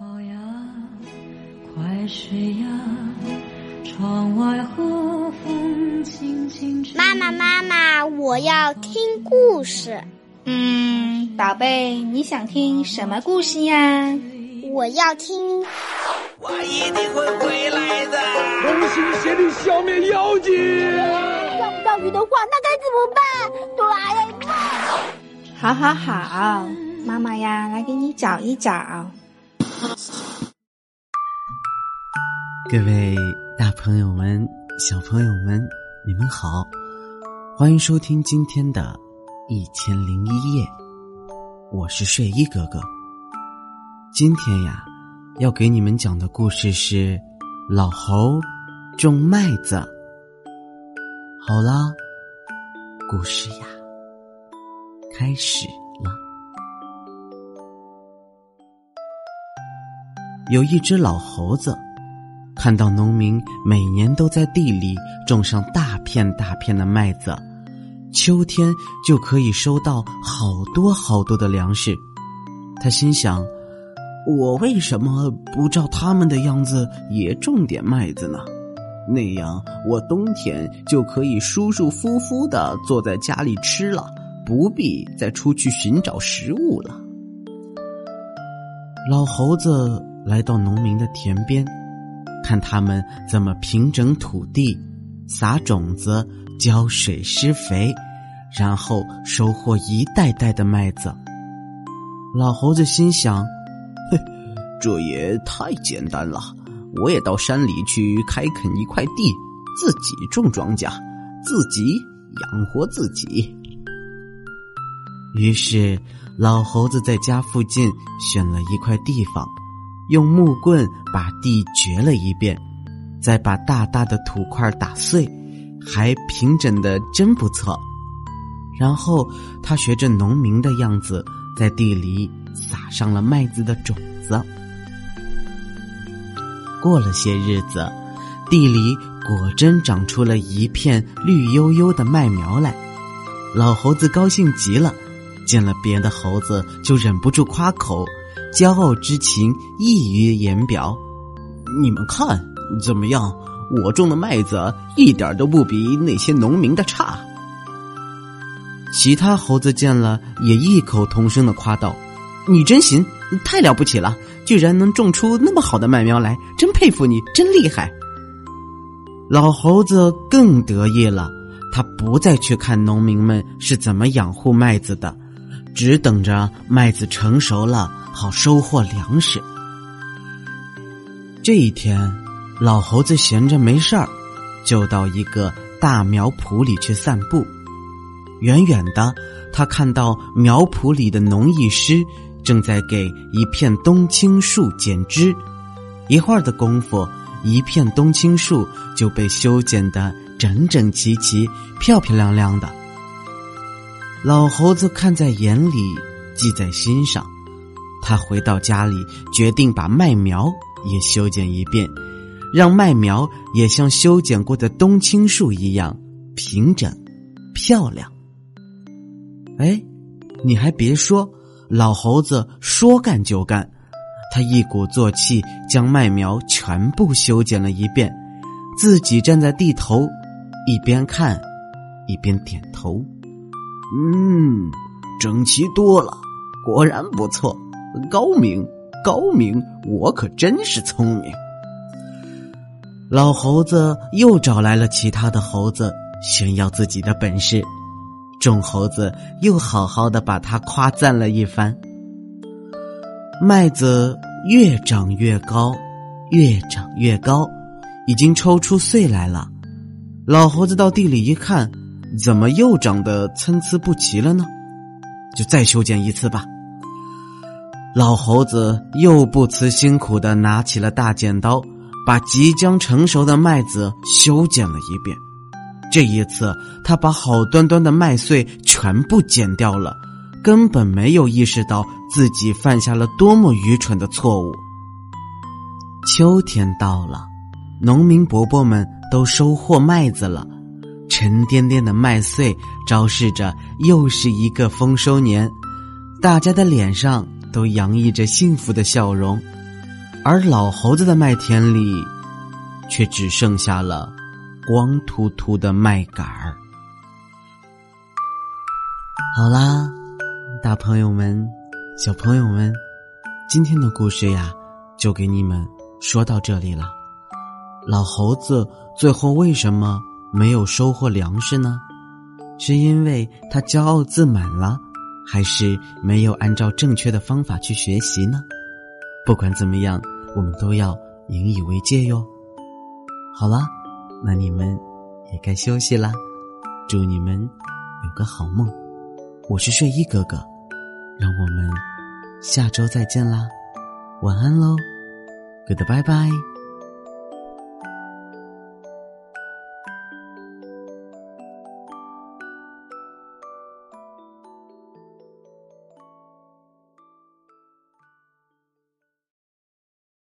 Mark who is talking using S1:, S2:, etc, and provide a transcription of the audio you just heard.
S1: 宝呀，快睡呀，窗外和风轻轻吹。
S2: 妈妈，妈妈，我要听故事。
S3: 嗯，宝贝，你想听什么故事呀？
S2: 我要听。
S4: 我一定会回来的。
S5: 同心协力消灭妖精。
S2: 钓不到鱼的话，那该怎么办？哆啦 A 梦。
S3: 好好好，妈妈呀，来给你找一找。
S6: 各位大朋友们、小朋友们，你们好，欢迎收听今天的《一千零一夜》，我是睡衣哥哥。今天呀，要给你们讲的故事是老猴种麦子。好啦，故事呀，开始了。有一只老猴子。看到农民每年都在地里种上大片大片的麦子，秋天就可以收到好多好多的粮食。他心想：“我为什么不照他们的样子也种点麦子呢？那样我冬天就可以舒舒服服的坐在家里吃了，不必再出去寻找食物了。”老猴子来到农民的田边。看他们怎么平整土地、撒种子、浇水、施肥，然后收获一袋袋的麦子。老猴子心想：“嘿，这也太简单了！我也到山里去开垦一块地，自己种庄稼，自己养活自己。”于是，老猴子在家附近选了一块地方。用木棍把地掘了一遍，再把大大的土块打碎，还平整的真不错。然后他学着农民的样子，在地里撒上了麦子的种子。过了些日子，地里果真长出了一片绿油油的麦苗来。老猴子高兴极了，见了别的猴子就忍不住夸口。骄傲之情溢于言表，你们看怎么样？我种的麦子一点都不比那些农民的差。其他猴子见了也异口同声的夸道：“你真行，太了不起了，居然能种出那么好的麦苗来，真佩服你，真厉害。”老猴子更得意了，他不再去看农民们是怎么养护麦子的，只等着麦子成熟了。好收获粮食。这一天，老猴子闲着没事儿，就到一个大苗圃里去散步。远远的，他看到苗圃里的农艺师正在给一片冬青树剪枝。一会儿的功夫，一片冬青树就被修剪得整整齐齐、漂漂亮亮的。老猴子看在眼里，记在心上。他回到家里，决定把麦苗也修剪一遍，让麦苗也像修剪过的冬青树一样平整、漂亮。哎，你还别说，老猴子说干就干，他一鼓作气将麦苗全部修剪了一遍，自己站在地头，一边看，一边点头。嗯，整齐多了，果然不错。高明，高明！我可真是聪明。老猴子又找来了其他的猴子，炫耀自己的本事。众猴子又好好的把他夸赞了一番。麦子越长越高，越长越高，已经抽出穗来了。老猴子到地里一看，怎么又长得参差不齐了呢？就再修剪一次吧。老猴子又不辞辛苦的拿起了大剪刀，把即将成熟的麦子修剪了一遍。这一次，他把好端端的麦穗全部剪掉了，根本没有意识到自己犯下了多么愚蠢的错误。秋天到了，农民伯伯们都收获麦子了，沉甸甸的麦穗昭示着又是一个丰收年，大家的脸上。都洋溢着幸福的笑容，而老猴子的麦田里，却只剩下了光秃秃的麦秆儿。好啦，大朋友们、小朋友们，今天的故事呀，就给你们说到这里了。老猴子最后为什么没有收获粮食呢？是因为他骄傲自满了，还是没有按照正确的方法去学习呢？不管怎么样，我们都要引以为戒哟。好了，那你们也该休息啦，祝你们有个好梦。我是睡衣哥哥，让我们下周再见啦，晚安喽，Goodbye bye。